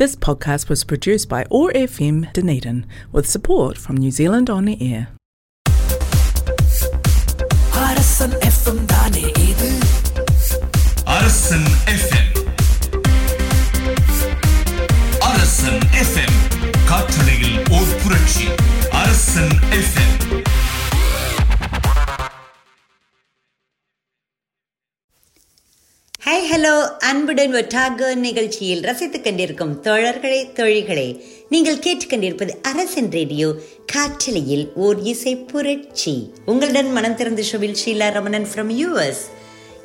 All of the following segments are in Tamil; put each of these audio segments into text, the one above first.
This podcast was produced by OAR FM Dunedin with support from New Zealand On Air. Arasan FM தானே இது அரசன் எஃப்எம் அரசன் எஃப்எம் காற்றலையில் ஓர் புரட்சி அரசன் எஃப்எம் ஹாய் ஹலோ அன்புடன் ஒற்றாக நிகழ்ச்சியில் ரசித்துக் கொண்டிருக்கும் தோழர்களே தொழில்களே நீங்கள் கேட்டுக்கொண்டிருப்பது அரசன் ரேடியோ காற்றலையில் ஓர் இசை புரட்சி. உங்களுடன் மனம் திறந்த ஷோவில் ஷீலா ரமணன் ஃப்ரம் யூஎஸ்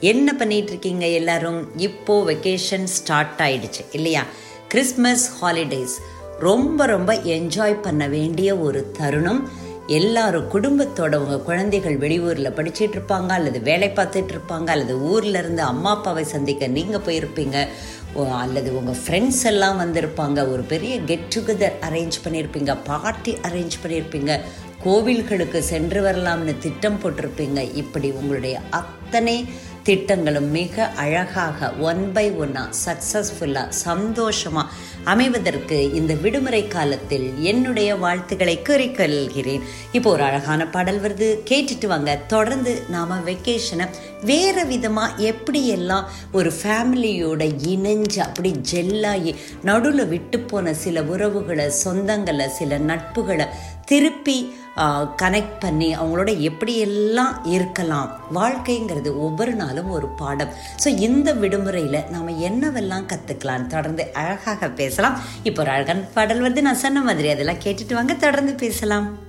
என்ன பண்ணிட்டு இருக்கீங்க எல்லாரும்? இப்போ வெக்கேஷன் ஸ்டார்ட் ஆயிடுச்சு இல்லையா? கிறிஸ்மஸ் ஹாலிடேஸ் ரொம்ப ரொம்ப என்ஜாய் பண்ண வேண்டிய ஒரு தருணம். எல்லாரும் குடும்பத்தோட உங்கள் குழந்தைகள் வெளியூர்ல படிச்சிட்டு இருப்பாங்க அல்லது வேலை பார்த்துட்டு இருப்பாங்க அல்லது ஊர்ல இருந்து அம்மா அப்பாவை சந்திக்க நீங்க போயிருப்பீங்க. ஓ, அல்லது உங்கள் ஃப்ரெண்ட்ஸ் எல்லாம் வந்திருப்பாங்க. ஒரு பெரிய கெட் டுகெதர் அரேஞ்ச் பண்ணியிருப்பீங்க பார்ட்டி அரேஞ்ச் பண்ணியிருப்பீங்க கோவில்களுக்கு சென்று வரலாம்னு திட்டம் போட்டிருப்பீங்க. இப்படி உங்களுடைய அத்தனை திட்டங்களும் மிக அழகாக ஒன் பை ஒன்னா சக்சஸ்ஃபுல்லா சந்தோஷமா அமைவதற்கு இந்த விடுமுறை காலத்தில் என்னுடைய வாழ்த்துக்களை கூறிக்கொள்கிறேன். இப்போ ஒரு அழகான பாடல் வருது. கேட்டுட்டு வாங்க. தொடர்ந்து நாம வெக்கேஷனை வேற விதமா எப்படியெல்லாம் ஒரு ஃபேமிலியோட இணைஞ்சு அப்படி ஜெல்லாகி நடுவில் விட்டு போன சில உறவுகளை சொந்தங்களை சில நட்புகளை திருப்பி கனெக்ட் பண்ணி அவங்களோட எப்படியெல்லாம் இருக்கலாம். வாழ்க்கைங்கிறது ஒவ்வொரு நாளும் ஒரு பாடம். ஸோ இந்த விடுமுறையில் நாம் என்னவெல்லாம் கற்றுக்கலாம் தொடர்ந்து அழகாக பேசலாம். இப்போ ஒரு அழகான பாடல் வந்து நான் சொன்ன மாதிரி அதெல்லாம் கேட்டுட்டு வாங்க தொடர்ந்து பேசலாம்.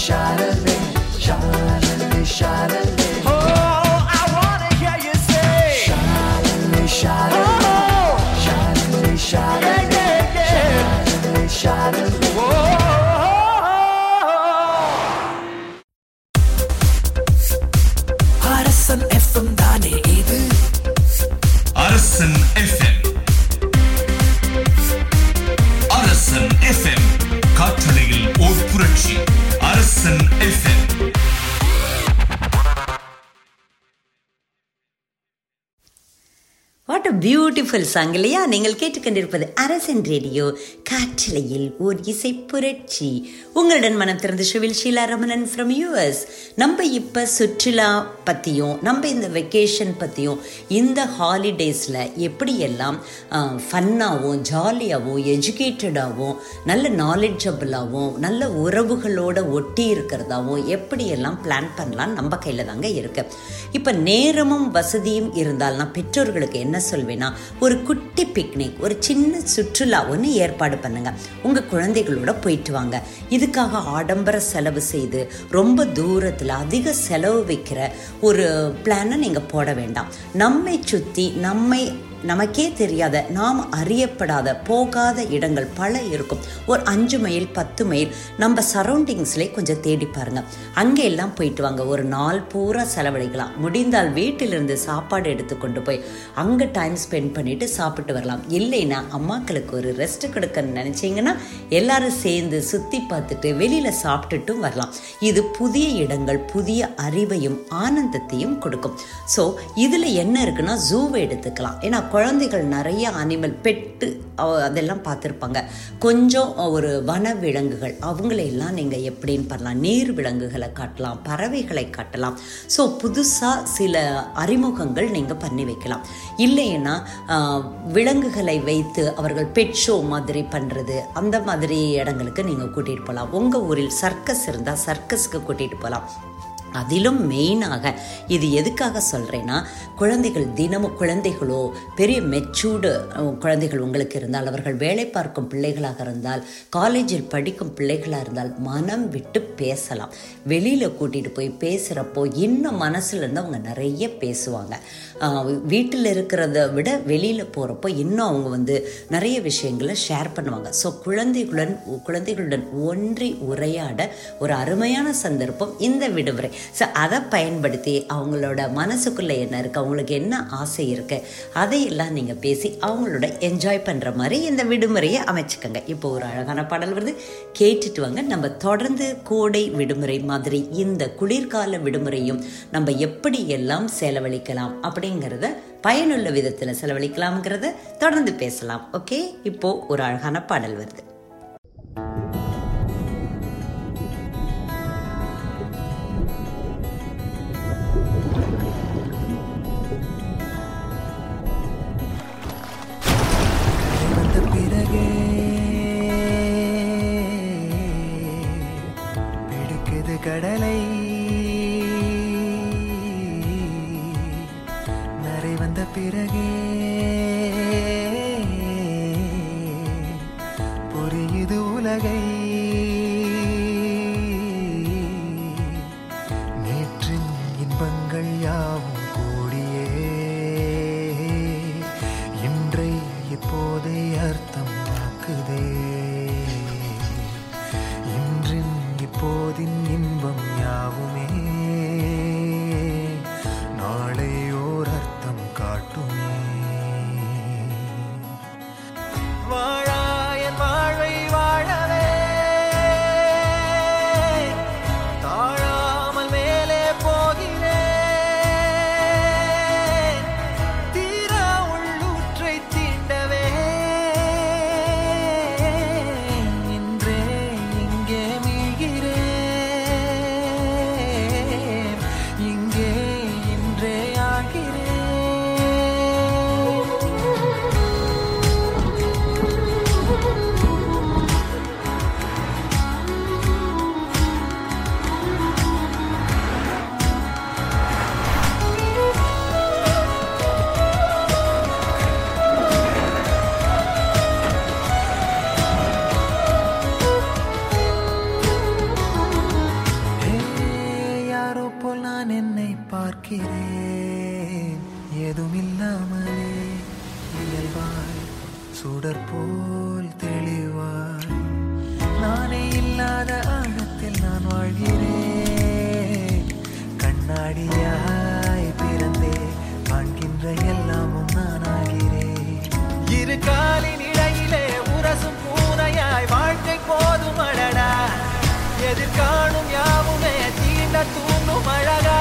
Chardonnay, Chardonnay, Chardonnay, beautiful song இல்லையா? நீங்கள் கேட்டுக்கொண்டிருப்பது அரசன் ரேடியோ. காற்றலையில் ஓர் இசை புரட்சி. உங்களுடன் மனம் திறந்த ஷுவில் ஷீலா ரமணன் ஃப்ரம் யூஎஸ் நம்ம இப்போ சுற்றுலா பற்றியும் நம்ம இந்த வெக்கேஷன் பற்றியும் இந்த ஹாலிடேஸில் எப்படியெல்லாம் ஃபன்னாகவும் ஜாலியாகவும் எஜுகேட்டடாகவும் நல்ல நாலேஜபிளாகவும் நல்ல உறவுகளோட ஒட்டி இருக்கிறதாகவும் எப்படியெல்லாம் பிளான் பண்ணலாம் நம்ம கையில் தாங்க இருக்கு. இப்போ நேரமும் வசதியும் இருந்தால் நான் பெற்றோர்களுக்கு என்ன சொல்வேன்னா ஒரு குட்டி பிக்னிக் ஒரு சின்ன சுற்றுலா ஒன்று ஏற்பாடு பண்ணுங்க. உங்கள் குழந்தைகளோட போயிட்டு வாங்க. இதுக்காக ஆடம்பர செலவு செய்து ரொம்ப தூரத்தில் அதிக செலவு வைக்கிற ஒரு பிளானை நீங்கள் போட வேண்டாம். நம்மை சுற்றி நம்மை நமக்கே தெரியாத நாம் அறியப்படாத போகாத இடங்கள் பல இருக்கும். ஒரு அஞ்சு மைல் பத்து மைல் நம்ம சரௌண்டிங்ஸ்லேயே கொஞ்சம் தேடி பாருங்க. அங்கே எல்லாம் போயிட்டு வாங்க. ஒரு நாள் பூரா செலவழிக்கலாம். முடிந்தால் வீட்டிலிருந்து சாப்பாடு எடுத்து கொண்டு போய் அங்கே டைம் ஸ்பெண்ட் பண்ணிவிட்டு சாப்பிட்டு வரலாம். இல்லைன்னா அம்மாக்களுக்கு ஒரு ரெஸ்ட் கொடுக்கன்னு நினச்சிங்கன்னா எல்லாரும் சேர்ந்து சுற்றி பார்த்துட்டு வெளியில் சாப்பிட்டுட்டும் வரலாம். இது புதிய இடங்கள் புதிய அறிவையும் ஆனந்தத்தையும் கொடுக்கும். ஸோ இதில் என்ன இருக்குன்னா ஜூவை எடுத்துக்கலாம். ஏன்னா குழந்தைகள் நிறைய அனிமல் பெட்டு அதெல்லாம் பார்த்துருப்பாங்க. கொஞ்சம் ஒரு வன விலங்குகள் அவங்களையெல்லாம் நீங்கள் எப்படின்னு பண்ணலாம் நீர் விலங்குகளை காட்டலாம் பறவைகளை காட்டலாம். ஸோ புதுசாக சில அறிமுகங்கள் நீங்கள் பண்ணி வைக்கலாம். இல்லைன்னா விலங்குகளை வைத்து அவர்கள் பெட் ஷோ மாதிரி பண்ணுறது அந்த மாதிரி இடங்களுக்கு நீங்கள் கூட்டிகிட்டு போகலாம் உங்கள் ஊரில் சர்க்கஸ் இருந்தால் சர்க்கஸ்க்கு கூட்டிகிட்டு போகலாம் அதிலும் மெயினாக இது எதுக்காக சொல்கிறேன்னா குழந்தைகள் தினமும் குழந்தைகளோ பெரிய மெச்சூர்டு குழந்தைகள் உங்களுக்கு இருந்தால் அவர்கள் வேலை பார்க்கும் பிள்ளைகளாக இருந்தால் காலேஜில் படிக்கும் பிள்ளைகளாக இருந்தால் மனம் விட்டு பேசலாம். வெளியில் கூட்டிகிட்டு போய் பேசுகிறப்போ இன்னும் மனசுலேருந்து அவங்க நிறைய பேசுவாங்க. வீட்டில் இருக்கிறத விட வெளியில் போகிறப்போ இன்னும் அவங்க வந்து நிறைய விஷயங்களை ஷேர் பண்ணுவாங்க. ஸோ குழந்தைகளுடன் குழந்தைகளுடன் ஒன்றி உரையாட ஒரு அருமையான சந்தர்ப்பம் இந்த விடுமுறை. ஸோ அதை பயன்படுத்தி அவங்களோட மனசுக்குள்ளே என்ன இருக்குது அவங்களுக்கு என்ன ஆசை இருக்குது அதையெல்லாம் நீங்கள் பேசி அவங்களோட என்ஜாய் பண்ணுற மாதிரி இந்த விடுமுறையை அமைச்சுக்கோங்க. இப்போ ஒரு அழகான பாடல் வருது. கேட்டுட்டு வாங்க. நம்ம தொடர்ந்து கோடை விடுமுறை மாதிரி இந்த குளிர்கால விடுமுறையும் நம்ம எப்படி எல்லாம் செலவழிக்கலாம் அப்படிங்கிறத பயனுள்ள விதத்தில் செலவழிக்கலாம்ங்கிறத தொடர்ந்து பேசலாம். ஓகே இப்போது ஒரு அழகான பாடல் வருது. கடலை பார்க்கிறேன். எதுமில்லாமலே இயல்பாய் சுடர் போல் தெளிவாய். நானே இல்லாத ஆழத்தில் நான் வாழ்கிறேன். கண்ணாடியாய் பிறந்தே காண்கின்ற எல்லாமும் நான் ஆகிறேன். இரு காலின் இடையிலே உரசும் பூனையாய் வாழ்க்கை போதும் அடடா. எதிர்காணும் யாவுமே தீண்ட தூங்கும் அழகா.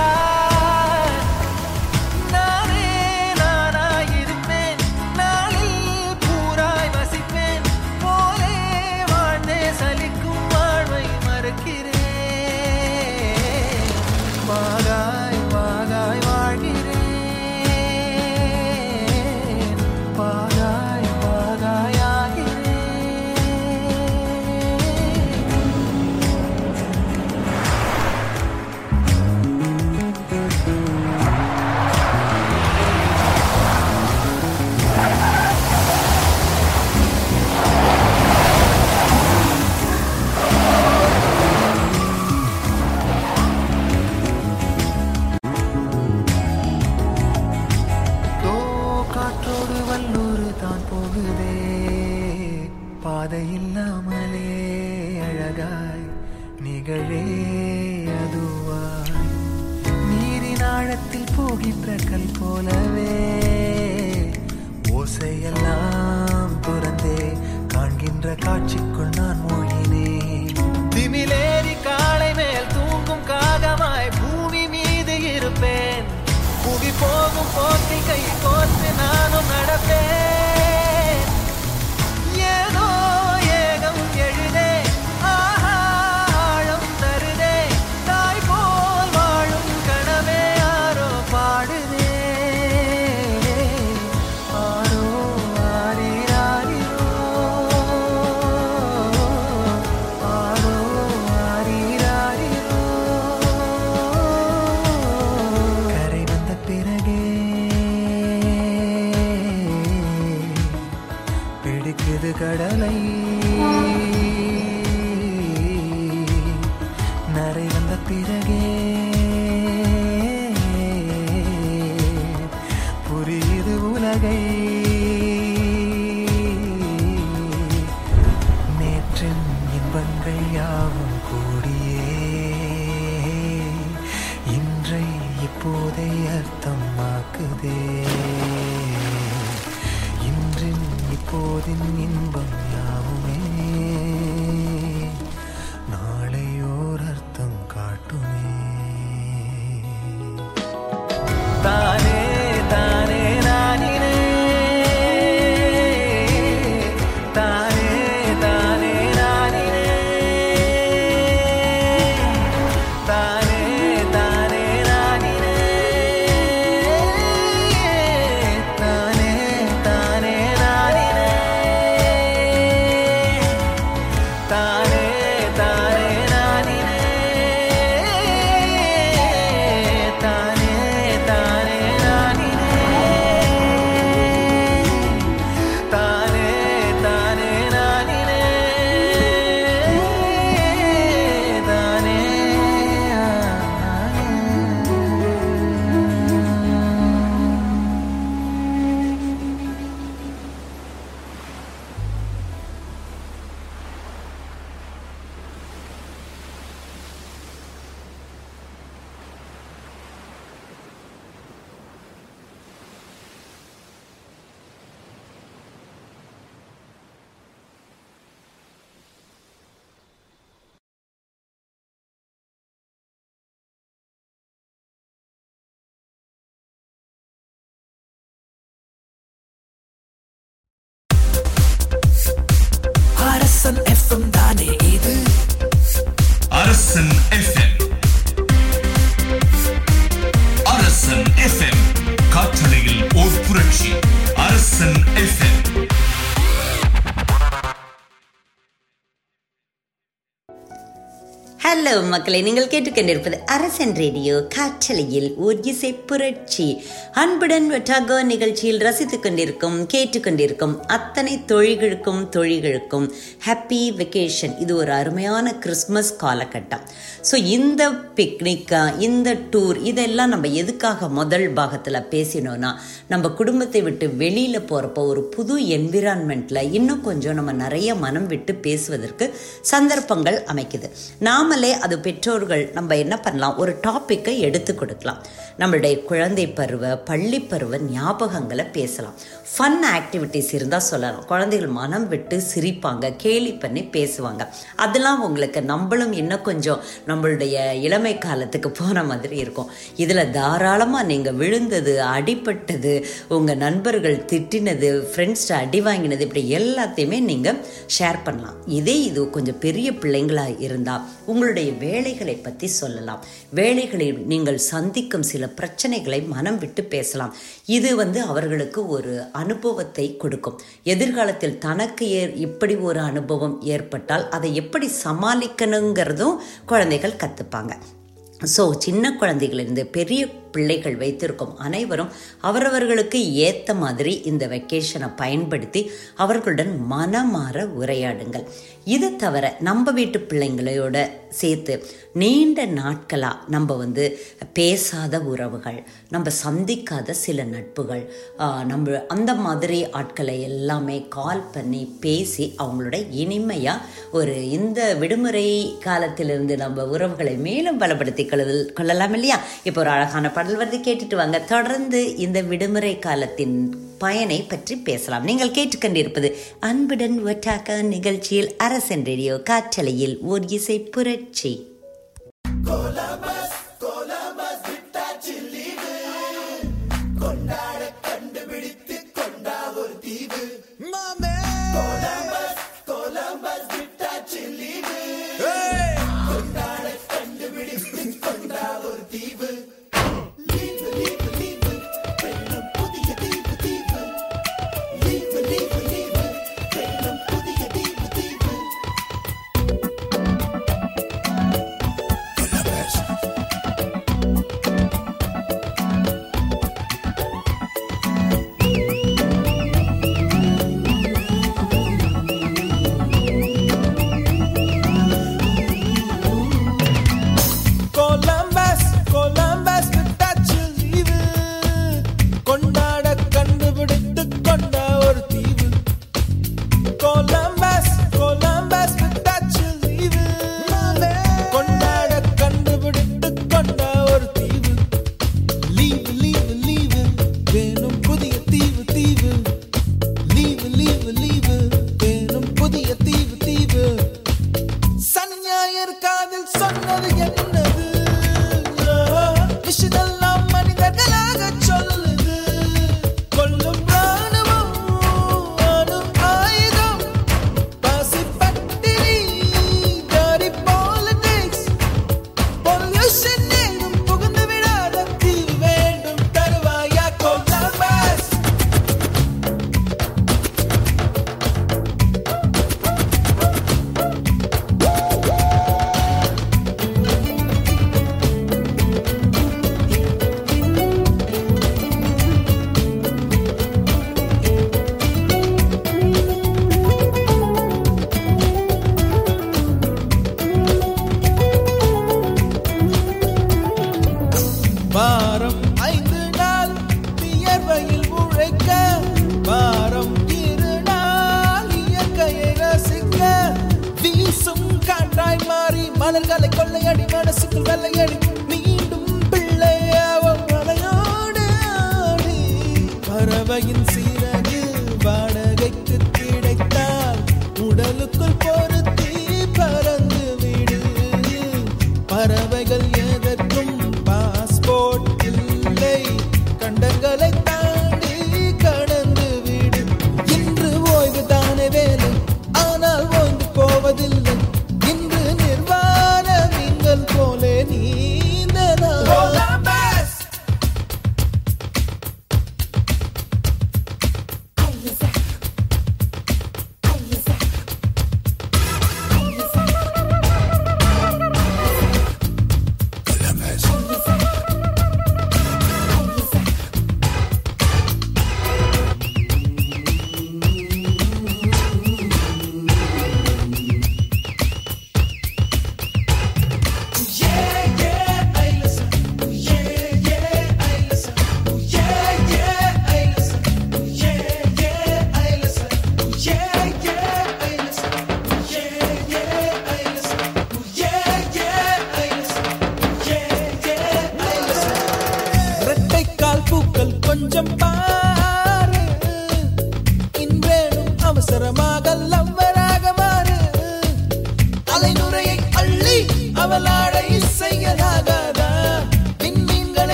ஹலோ மக்களை நீங்கள் கேட்டுக்கொண்டிருப்பது அரசன் ரேடியோ காற்றலையில் ஓர் இசை புரட்சி. அன்புடன் வட்டாகோ நிகழ்ச்சியில் ரசித்துக் கொண்டிருக்கும் கேட்டுக்கொண்டிருக்கும் அத்தனை தொழில்களுக்கும் தொழில்களுக்கும் ஹாப்பி வெக்கேஷன் இது ஒரு அருமையான கிறிஸ்மஸ் காலகட்டம். ஸோ இந்த பிக்னிக்கா இந்த டூர் இதெல்லாம் நம்ம எதுக்காக முதல் பாகத்தில் பேசினோன்னா நம்ம குடும்பத்தை விட்டு வெளியில் போகிறப்போ ஒரு புது என்விரான்மெண்ட்டில் இன்னும் கொஞ்சம் நம்ம நிறைய மனம் விட்டு பேசுவதற்கு சந்தர்ப்பங்கள் அமைக்குது. நாமளே அது பெற்றோர்கள் நம்ம என்ன பண்ணலாம்? ஒரு டாப்பிக்கை எடுத்து கொடுக்கலாம். நம்மளுடைய குழந்தை பருவ பள்ளி பருவ ஞாபகங்களை பேசலாம். ஃபன் ஆக்டிவிட்டிஸ் இருந்தால் சொல்லலாம். குழந்தைகள் மனம் விட்டு சிரிப்பாங்க கேலி பண்ணி பேசுவாங்க. அதெல்லாம் உங்களுக்கு நம்மளும் இன்னும் கொஞ்சம் நம்மளுடைய இளமை காலத்துக்கு போன மாதிரி இருக்கும். இதில் தாராளமாக நீங்கள் விழுந்தது அடிபட்டது உங்கள் நண்பர்கள் திட்டினது ஃப்ரெண்ட்ஸ்ட்டு அடி வாங்கினது இப்படி எல்லாத்தையுமே நீங்கள் ஷேர் பண்ணலாம். இதே இது கொஞ்சம் பெரிய பிள்ளைங்களாக இருந்தால் உங்களுடைய வேலைகளை பற்றி சொல்லலாம். வேலைகளில் நீங்கள் சந்திக்கும் சில பிரச்சனைகளை மனம் விட்டு பேசலாம். இது வந்து அவர்களுக்கு ஒரு அனுபவத்தை கொடுக்கும். எதிர்காலத்தில் தனக்கு ஏ இப்படி ஒரு அனுபவம் ஏற்பட்டால் அதை எப்படி சமாளிக்கணுங்கிறதும் குழந்தைகள் கற்றுப்பாங்க ஸோ சின்ன குழந்தைகளிலிருந்து பெரிய பிள்ளைகள் வைத்திருக்கும் அனைவரும் அவரவர்களுக்கு ஏற்ற மாதிரி இந்த வெக்கேஷனை பயன்படுத்தி அவர்களுடன் மனமாற உரையாடுங்கள். இது தவிர நம்ம வீட்டு பிள்ளைங்களோட சேர்த்து நீண்ட நாட்களாக நம்ம வந்து பேசாத உறவுகள் நம்ம சந்திக்காத சில நட்புகள் நம்ம அந்த மாதிரி ஆட்களை எல்லாமே கால் பண்ணி பேசி அவங்களோட இனிமையாக ஒரு இந்த விடுமுறை காலத்திலிருந்து நம்ம உறவுகளை மேலும் பலப்படுத்தி கொள்ளலாம் இல்லையா? இப்போ ஒரு அழகான பாடல் வருது கேட்டுட்டு வாங்க. தொடர்ந்து இந்த விடுமுறை காலத்தின் பயனை பற்றி பேசலாம். நீங்கள் கேட்டுக்கொண்டிருப்பது அன்புடன் ஒட்டாக்கா நிகழ்ச்சியில் அரசன் ரேடியோ காற்றலையில் ஓர் இசை புரட்சி. கொலம்பஸ்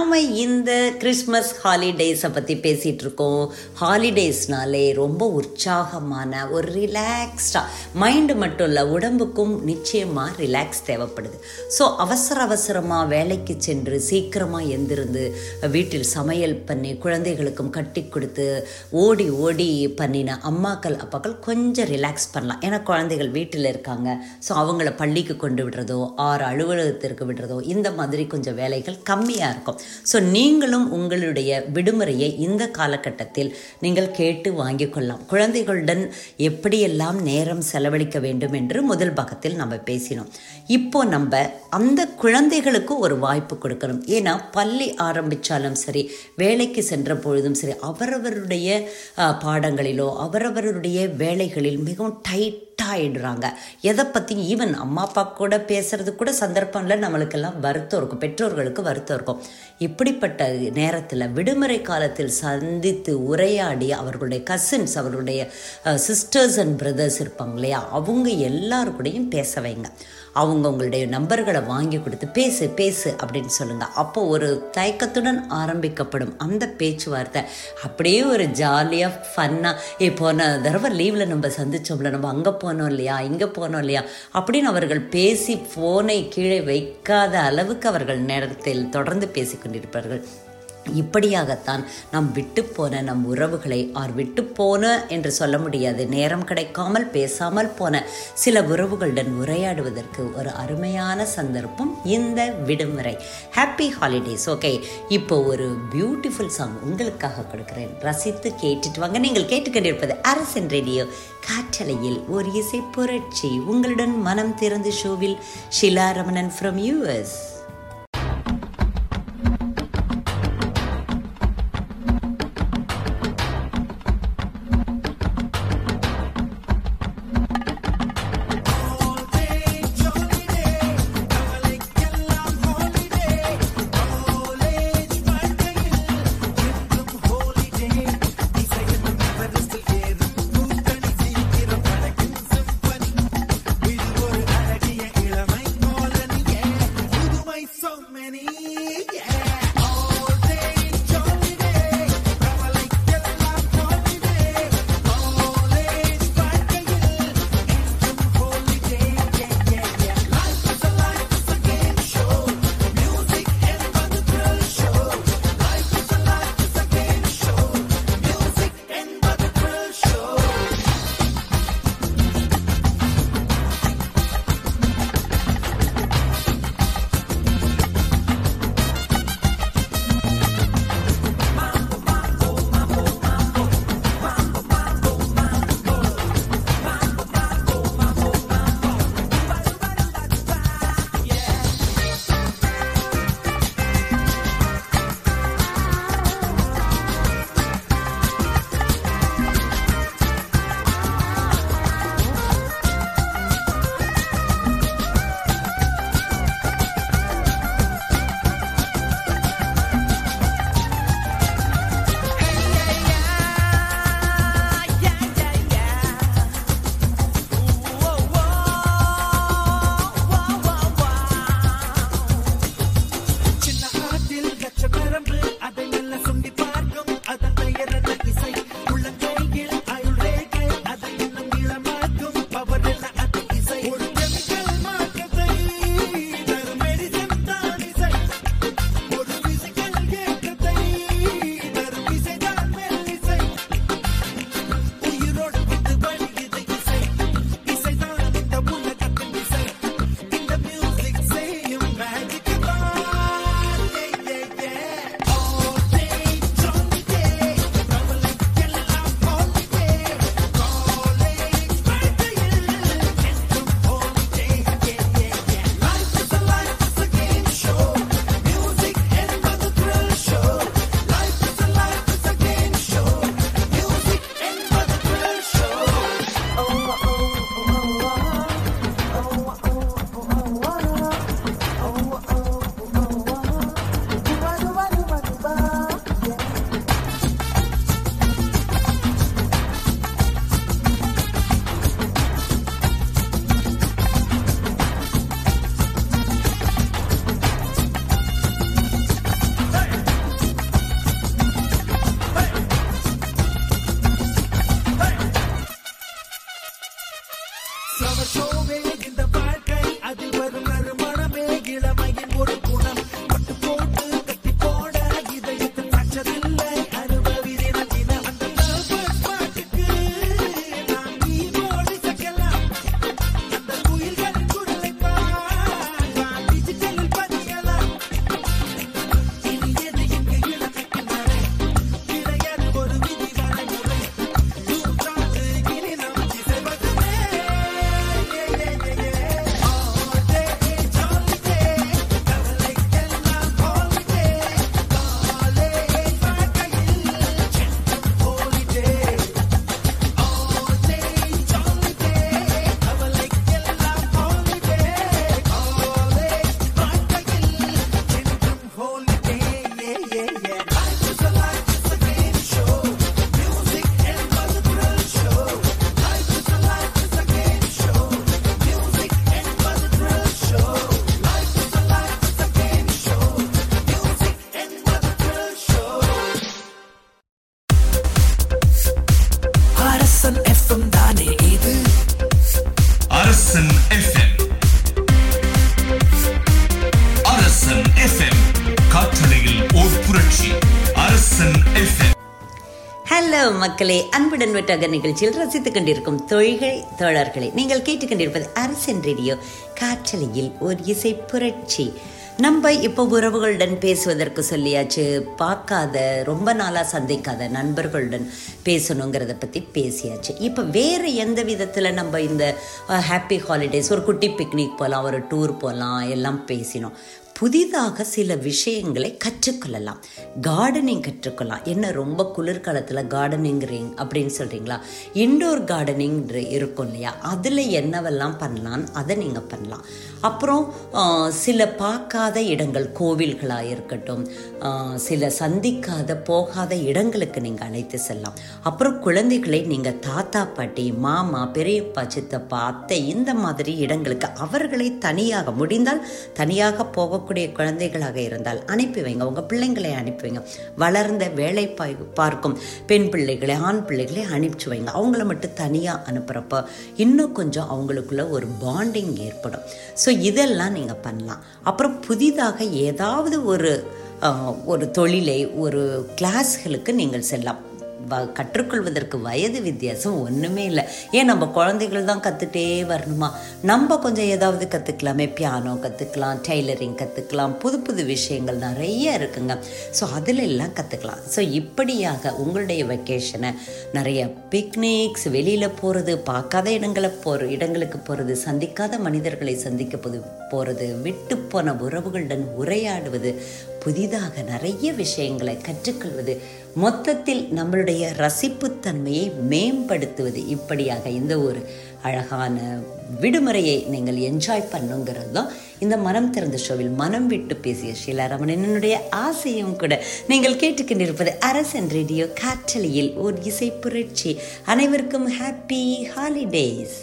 மக்களே நாம் இந்த கிறிஸ்மஸ் ஹாலிடேஸை பற்றி பேசிகிட்டு இருக்கோம் ஹாலிடேஸ்னாலே ரொம்ப உற்சாகமான ஒரு ரிலாக்ஸ்டாக மைண்டு மட்டும் இல்லை உடம்புக்கும் நிச்சயமாக ரிலாக்ஸ் தேவைப்படுது. ஸோ அவசர அவசரமாக வேலைக்கு சென்று சீக்கிரமாக எந்திருந்து வீட்டில் சமையல் பண்ணி குழந்தைகளுக்கும் கட்டி கொடுத்து ஓடி ஓடி பண்ணின அம்மாக்கள் அப்பாக்கள் கொஞ்சம் ரிலாக்ஸ் பண்ணலாம். ஏன்னா குழந்தைகள் வீட்டில் இருக்காங்க. ஸோ அவங்கள பள்ளிக்கு கொண்டு விடுறதோ ஆறு அலுவலகத்திற்கு விடுறதோ இந்த மாதிரி கொஞ்சம் வேலைகள் கம்மியாக இருக்கும். ஸோ நீங்களும் உங்களுடைய விடுமுறையை இந்த காலகட்டத்தில் நீங்கள் கேட்டு வாங்கி கொள்ளலாம். குழந்தைகளுடன் எப்படியெல்லாம் நேரம் செலவழிக்க வேண்டும் என்று முதல் பாகத்தில் நம்ம பேசினோம். இப்போ நம்ம அந்த குழந்தைகளுக்கு ஒரு வாய்ப்பு கொடுக்கணும். ஏன்னா பள்ளி ஆரம்பித்தாலும் சரி வேலைக்கு சென்ற பொழுதும் சரி அவரவருடைய பாடங்களிலோ அவரவருடைய வேலைகளில் மிகவும் டைட் கட்டாயிடுறாங்க எதை பற்றி ஈவன் அம்மா அப்பா கூட பேசுறது கூட சந்தர்ப்பம்ல நம்மளுக்கெல்லாம் வருத்தம் இருக்கும். பெற்றோர்களுக்கு வருத்தம் இருக்கும். இப்படிப்பட்ட நேரத்தில் விடுமுறை காலத்தில் சந்தித்து உரையாடி அவர்களுடைய கசின்ஸ் அவர்களுடைய சிஸ்டர்ஸ் அண்ட் பிரதர்ஸ் இருப்பாங்க இல்லையா? அவங்க எல்லாருக்கூடையும் கூடயும் பேச வைங்க. அவங்க உங்களுடைய நம்பர்களை வாங்கி கொடுத்து பேசு பேசு அப்படின்னு சொல்லுங்க. அப்போ ஒரு தயக்கத்துடன் ஆரம்பிக்கப்படும் அந்த பேச்சுவார்த்தை. அப்படியே ஒரு ஜாலியாக ஃபன்னாக ஏ போன தடவை லீவில் நம்ம சந்திச்சோம்ல நம்ம அங்கே போனோம் இல்லையா இங்கே போனோம் இல்லையா? அப்படின்னு அவர்கள் பேசி ஃபோனை கீழே வைக்காத அளவுக்கு அவர்கள் நேரத்தில் தொடர்ந்து பேசிக் கொண்டிருப்பார்கள் இப்படியாகத்தான் நாம் விட்டுப்போன நம் உறவுகளை ஆர் விட்டுப்போன என்று சொல்ல முடியாது. நேரம் கிடைக்காமல் பேசாமல் போன சில உறவுகளுடன் உரையாடுவதற்கு ஒரு அருமையான சந்தர்ப்பம் இந்த விடுமுறை. ஹாப்பி ஹாலிடேஸ் ஓகே இப்போ ஒரு பியூட்டிஃபுல் சாங் உங்களுக்காக கொடுக்குறேன். ரசித்து கேட்டுட்டு வாங்க. நீங்கள் கேட்டுக்கொண்டிருப்பது அரசன் ரேடியோ. காற்றலையில் ஒரு இசை புரட்சி உங்களுடன் மனம் திறந்து ஷோவில் ஷிலா ரமணன் ஃப்ரம் யூஎஸ் மக்களே அன்புடன் வெட்டாக நிகழ்ச்சியில் ரசித்துக் கொண்டிருக்கும் தொழில்கள் தோழர்களை நீங்கள் கேட்டுக்கொண்டிருப்பது அரசன் ரேடியோ காற்றலையில் ஒரு இசை புரட்சி. நம்ம இப்போ உறவுகளுடன் பேசுவதற்கு சொல்லியாச்சு பார்க்காத ரொம்ப நாளாக சந்திக்காத நண்பர்களுடன் பேசணுங்கிறத பற்றி பேசியாச்சு. இப்போ வேறு எந்த விதத்தில் நம்ம இந்த ஹாப்பி ஹாலிடேஸ் ஒரு குட்டி பிக்னிக் போகலாம் ஒரு டூர் போகலாம் எல்லாம் பேசினோம். புதிதாக சில விஷயங்களை கற்றுக்கொள்ளலாம். கார்டனிங் கற்றுக்கொள்ளலாம். என்ன ரொம்ப குளிர்காலத்தில் கார்டனிங்கிறீங்க அப்படின்னு சொல்கிறீங்களா இன்டோர் கார்டனிங் இருக்கும் இல்லையா? அதில் என்னவெல்லாம் பண்ணலாம் அதை நீங்கள் பண்ணலாம். அப்புறம் சில பார்க்காத இடங்கள் கோவில்களாக இருக்கட்டும் சில சந்திக்காத போகாத இடங்களுக்கு நீங்கள் அழைத்து செல்லலாம். அப்புறம் குழந்தைகளை நீங்கள் தாத்தா பாட்டி மாமா பெரியப்பா சித்தப்பா அத்தை இந்த மாதிரி இடங்களுக்கு அவர்களை தனியாக முடிந்தால் தனியாக போக போகக்கூடிய குழந்தைகளாக இருந்தால் அனுப்பி வைங்க. உங்கள் பிள்ளைங்களை அனுப்பி வைங்க. வளர்ந்த வேலை பாய் பார்க்கும் பெண் பிள்ளைகளை ஆண் பிள்ளைகளை அனுப்பிச்சு வைங்க. அவங்கள மட்டும் தனியாக அனுப்புகிறப்ப இன்னும் கொஞ்சம் அவங்களுக்குள்ள ஒரு பாண்டிங் ஏற்படும். ஸோ இதெல்லாம் நீங்கள் பண்ணலாம். அப்புறம் புதிதாக ஏதாவது ஒரு ஒரு தொழிலை ஒரு கிளாஸ்களுக்கு நீங்கள் செல்லலாம். வ- கற்றுக்கொள்வதற்கு வயது வித்தியாசம் ஒன்றுமே இல்லை. ஏன் நம்ம குழந்தைகள் தான் கற்றுட்டே வரணுமா? நம்ம கொஞ்சம் ஏதாவது கற்றுக்கலாமே பியானோ கற்றுக்கலாம் டெய்லரிங் கற்றுக்கலாம் புது புது விஷயங்கள் நிறைய இருக்குங்க. ஸோ அதில் எல்லாம் கற்றுக்கலாம் ஸோ இப்படியாக உங்களுடைய வெக்கேஷனை நிறைய பிக்னிக்ஸ் வெளியில் போகிறது பார்க்காத இடங்களை போகிற இடங்களுக்கு போகிறது சந்திக்காத மனிதர்களை சந்திக்க போது போகிறது விட்டு போன உறவுகளுடன் உரையாடுவது புதிதாக நிறைய விஷயங்களை கற்றுக்கொள்வது மொத்தத்தில் நம்மளுடைய ரசிப்புத்தன்மையை மேம்படுத்துவது இப்படியாக இந்த ஒரு அழகான விடுமுறையை நீங்கள் என்ஜாய் பண்ணுங்கிறது தான் இந்த மனம் திறந்த ஷோவில் மனம் விட்டு பேசிய ஷீலாராமனினுடைய ஆசையும் கூட. நீங்கள் கேட்டுக்கொண்டிருப்பது அரசன் ரேடியோ காற்றலியில் ஓர் இசை புரட்சி. அனைவருக்கும் ஹாப்பி ஹாலிடேஸ்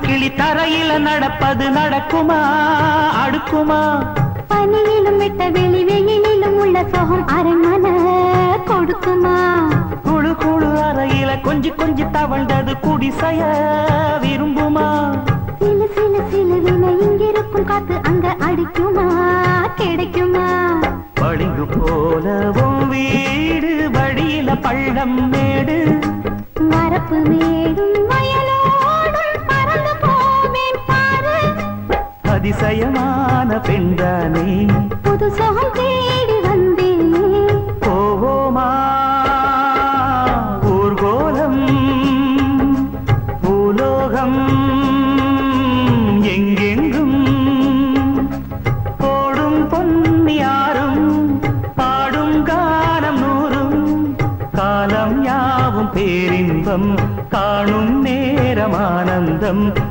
கிளி தரையில நடப்பது நடக்குமா? அடுக்குமா? பனியிலும் விட்ட வெளி வெயிலிலும் உள்ள சோகம் அரண்மனை கொடுக்குமா? குழு குழு அறையில கொஞ்சி கொஞ்சி தவழ்ந்தது குடிசைய விரும்புமா? சிலு சிலு சிலுவின இங்கிருக்கும் காத்து அங்க அடிக்குமா? கிடைக்குமா? பளிங்கு போலவும் வீடு வழியில பள்ளம் மேடு. வரப்பு மேடும் வயலோடும் அதிசயமான பெண்தானே. புது சுகம் தேடி வந்தேனே. போவோமா? ஊர்கோலம் பூலோகம் எங்கெங்கும்? போடும் பொன் யாரும் பாடும் காலம் நூறும் காலம் யாவும் பேரின்பம் காணும் நேரம் ஆனந்தம்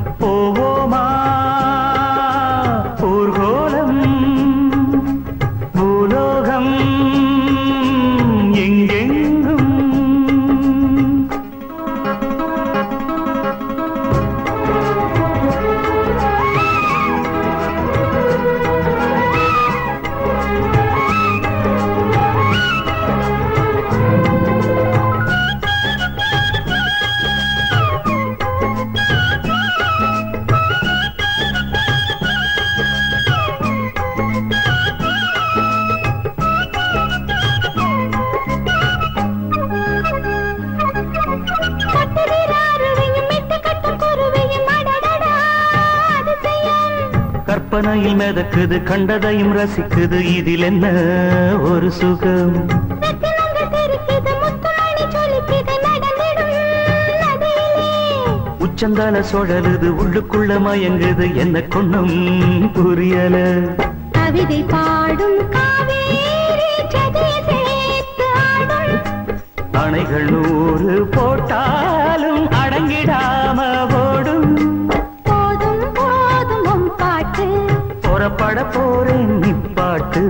வாயில் மிதக்குது கண்டதையும் ரசிக்குது. இதில் என்ன ஒரு சுகம்? உச்சந்தால சுழலுது உள்ளுக்குள்ள மயங்குது. என்ன கொண்ணும் புரியல. கவிதை பாடும் அணைகள் நூறு போட்டா போற பட போறேன் நிப்பாட்டு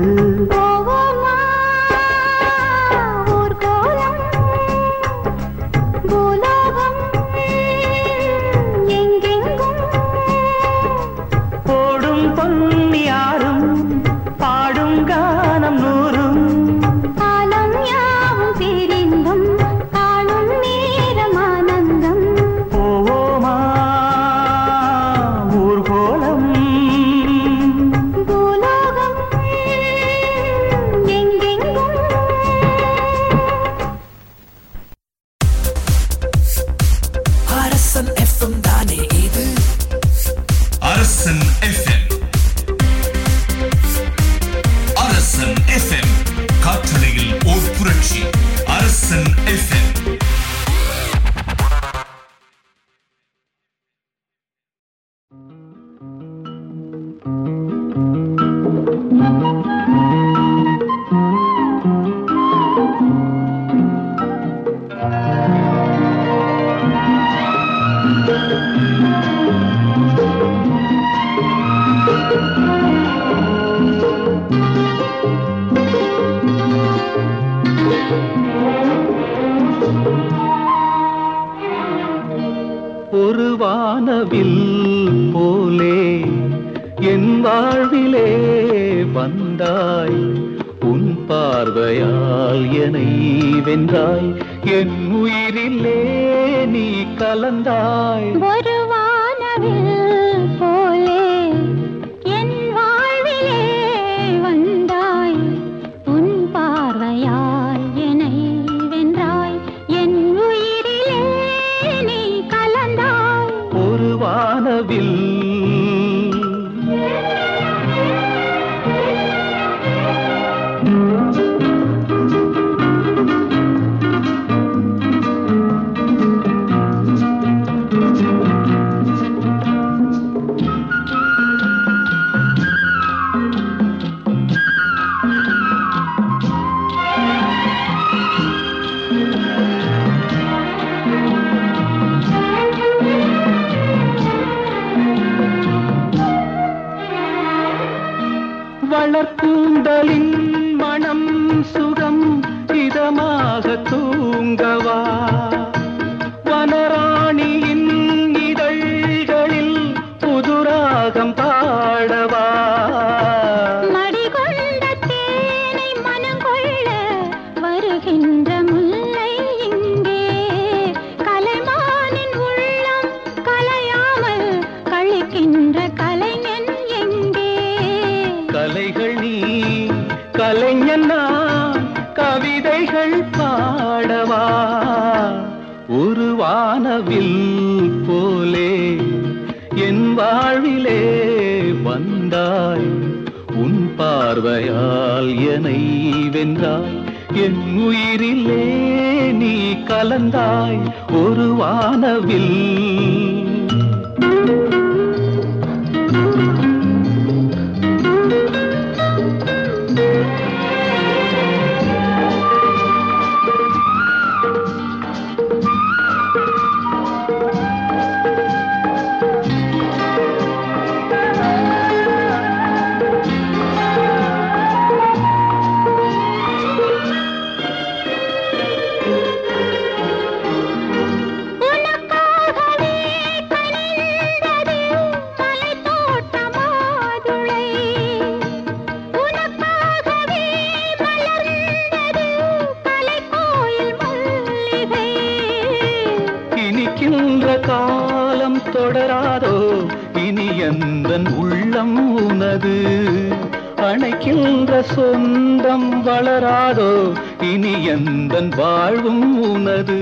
என்னை வென்றாய் என் உயிரிலே நீ கலந்தாய் ஒரு வானவில் எந்தன் வாழ்வும் உனது.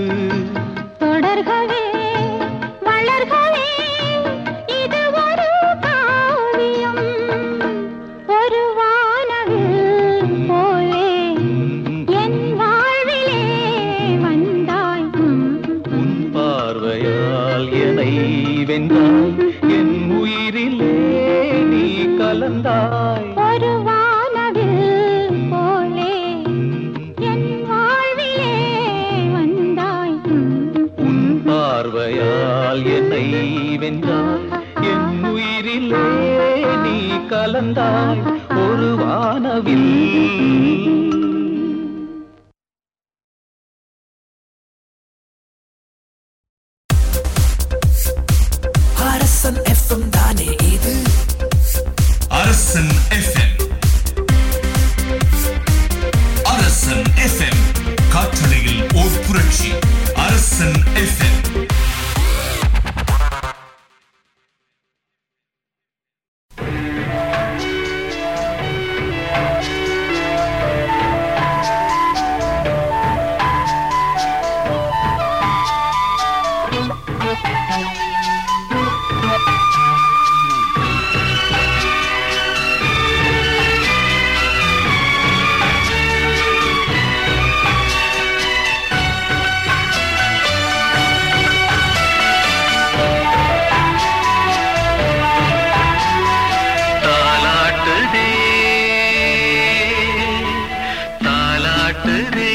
तेरे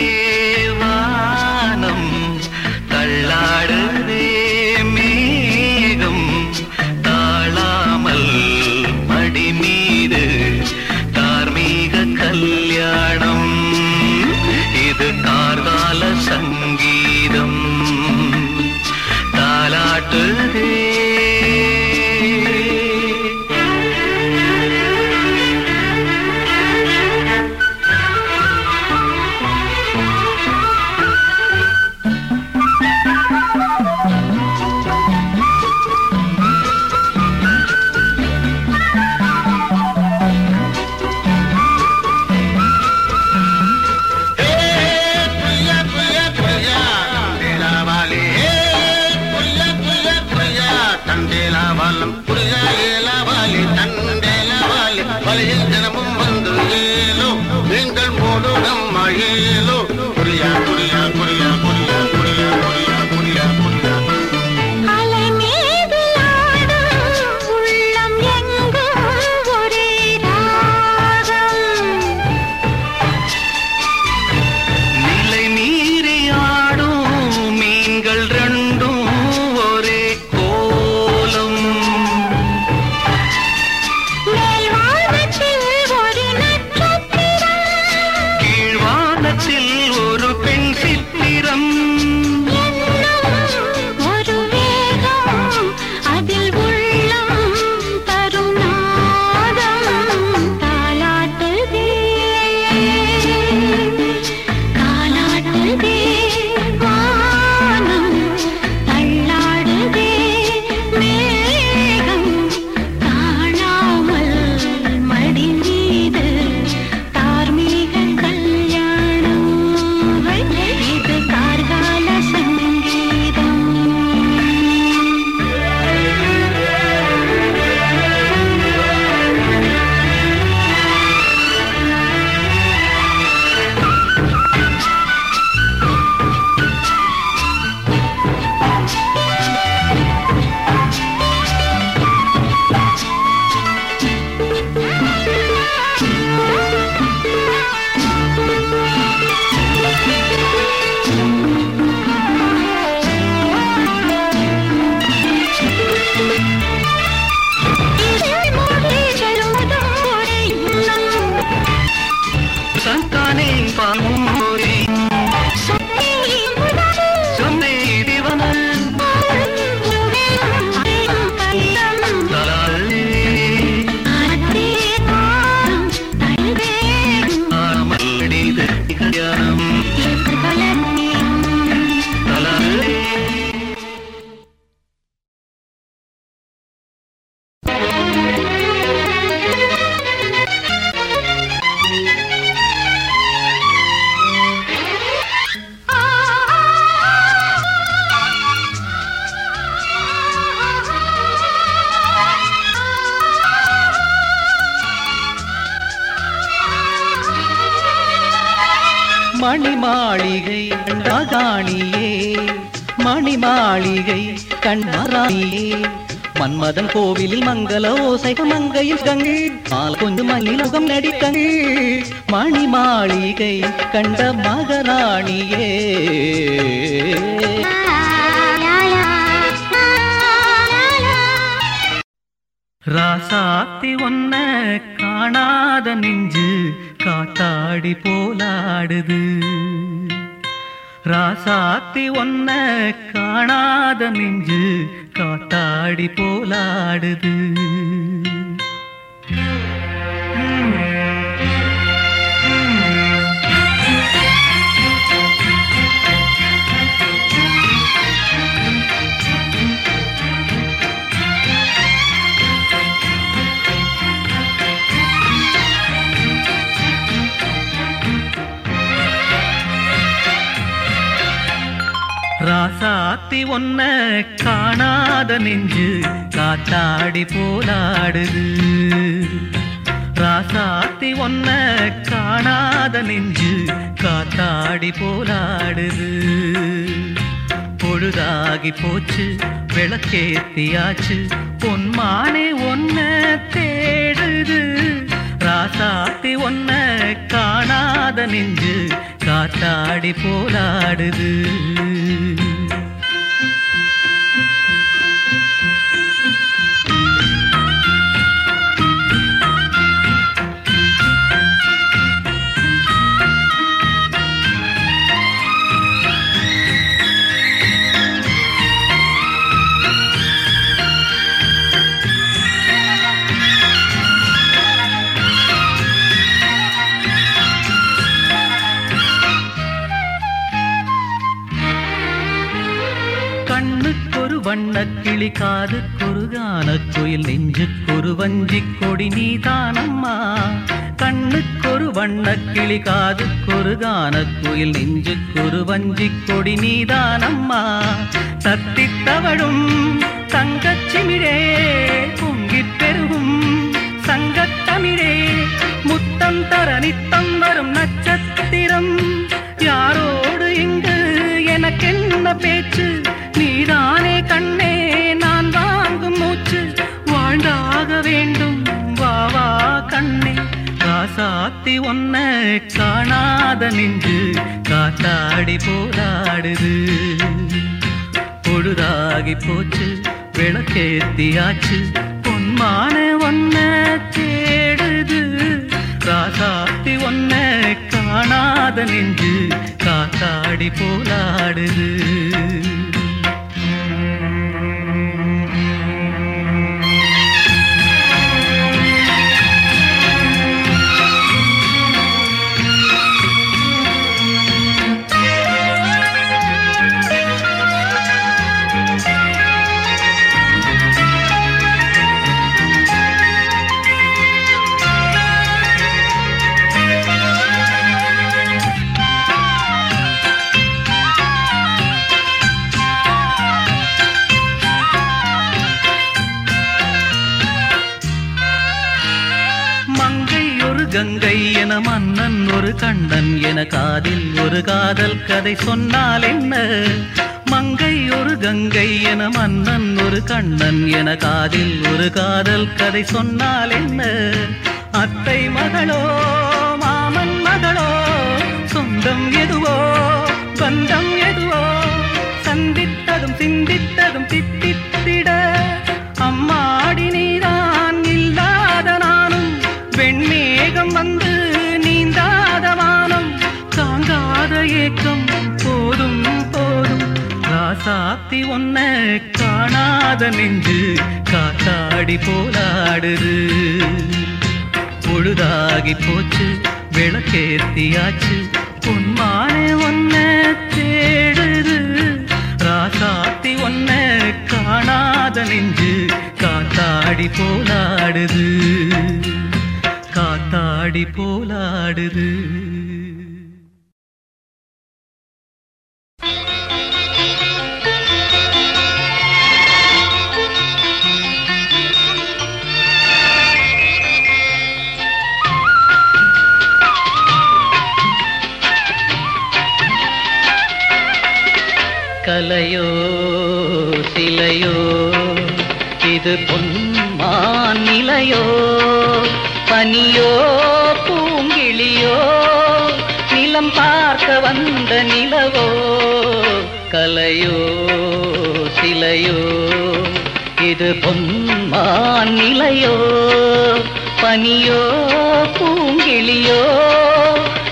மணி மாளிகை மகாணியே மணி மாளிகை கண்மராணியே மன்மதன் கோவிலில் மங்கள ஓசை மங்கையில் கங்கை. பால் கொஞ்சம் மணிலோகம் நடிக்கங்கை. மணி மாளிகை கண்ட மகராணியே. ராசாத்தி ஒன்ன காணாத நெஞ்சு. காத்தாடி போலாடுது. ராசாத்தி ஒன்ன காணாத நெஞ்சு காத்தாடி போலாடுது. ராசாத்தி ஒன்ன காணாத நெஞ்சு காத்தாடி போலாடுது. ராசாத்தி ஒன்ன காணாத நெஞ்சு காத்தாடி போலாடுது. பொழுதாகி போச்சு விளக்கேத்தியாச்சு பொன்மானே ஒன்ன தேடுது. ராசாத்தி ஒன்ன காணாத நெஞ்சு காத்தாடி போலாடுது. வண்ணக்கிளி காது கிளி காதுக்கொரு குயில் நெஞ்சுக்கொரு வஞ்சி கொடி நீதானம்மா. கண்ணுக்கொரு வண்ணக்கிளி காது காதுக்கொரு கானக் குயில் நெஞ்சுக்கொரு வஞ்சி கொடி நீதானம்மா. தத்தித் தவழும் தங்கச்சிமிழே பொங்கிப் பெருகும் சங்கத்தமிழே முத்தம் தர நித்தம் வரும் நட்சத்திரம். யாரோடு இங்கு எனக்கென்ன பேச்சு? சாத்தி ஒன்ன காணாத நின்று காத்தாடி போராடுது. பொழுதாகி போச்சு விளக்கேத்தியாச்சு பொன்மான ஒன்ன தேடுது. ராசாத்தி ஒன்ன காணாத நின்று காத்தாடி போராடுது. கண்ணன் ஒரு கண்ணன் என காதில் ஒரு காதல் கதை சொன்னால் என்ன? மங்கை ஒரு கங்கை என மன்னன் ஒரு கண்ணன் என காதில் ஒரு காதல் கதை சொன்னால் என்ன? அத்தை மகளோ மாமன் மகளோ சொந்தம் எதுவோ பந்தம் எதுவோ சந்தித்ததும் சிந்தித்த சாத்தி ஒன்ன காணாத நெஞ்சு காத்தாடி போலாடுது. பொழுதாகி போச்சு விளக்கேத்தியாச்சு. பொன்மானே ஒன்ன தேடுது. ராசாத்தி ஒன்ன காணாத நெஞ்சு காத்தாடி போலாடுது. காத்தாடி போலாடுது. கலையோ சிலையோ இது பொன்மான் நிலையோ பனியோ பூங்கிளியோ நிலம் பார்க்க வந்த நிலவோ கலையோ சிலையோ இது பொன்மான் நிலையோ பனியோ பூங்கிளியோ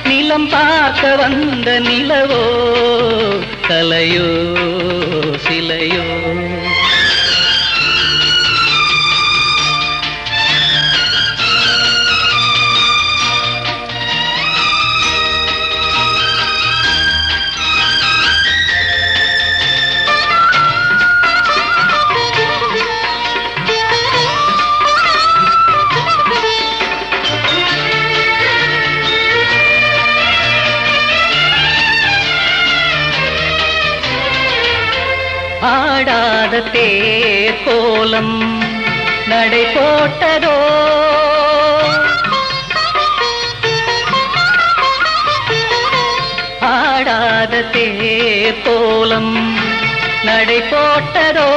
நிலம் பார்க்க வந்த நிலவோ கலையோ சிலையோ. கோலம் நடை போட்டதோ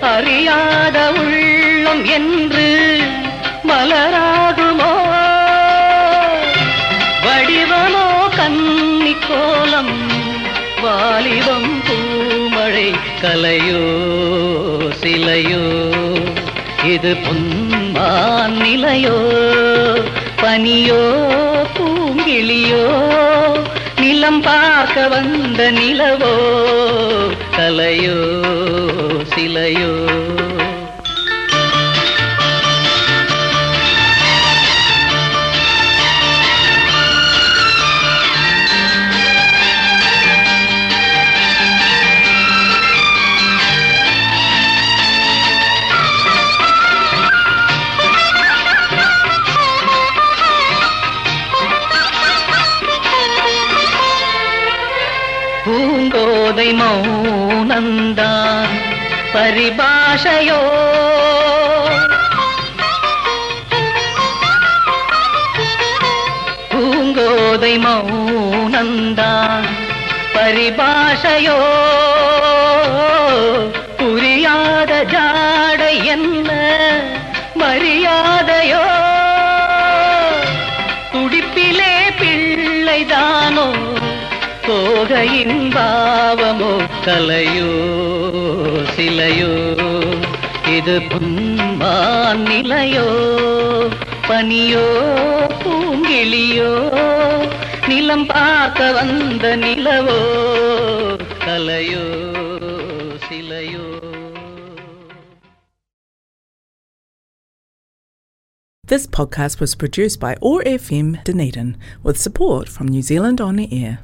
அறியாத உள்ளம் என்று மலராகுமோ? வடிவமோ கன்னி கோலம் வாலிபம் பூமழை கலையோ சிலையோ? இது பொன்மான் நிலையோ பனியோ பூங்கிளியோ நிலம் பார்க்க வந்த நிலவோ கலையோ சிலையோ. தோகையின் பாவமோ கலையோ சிலையோ இது பொன்மான் நிலையோ பனியோ பூங்கிளியோ நிலம் பார்க்க வந்த நிலவோ கலையோ சிலையோ This podcast was produced by ORFM Dunedin with support from New Zealand On the Air.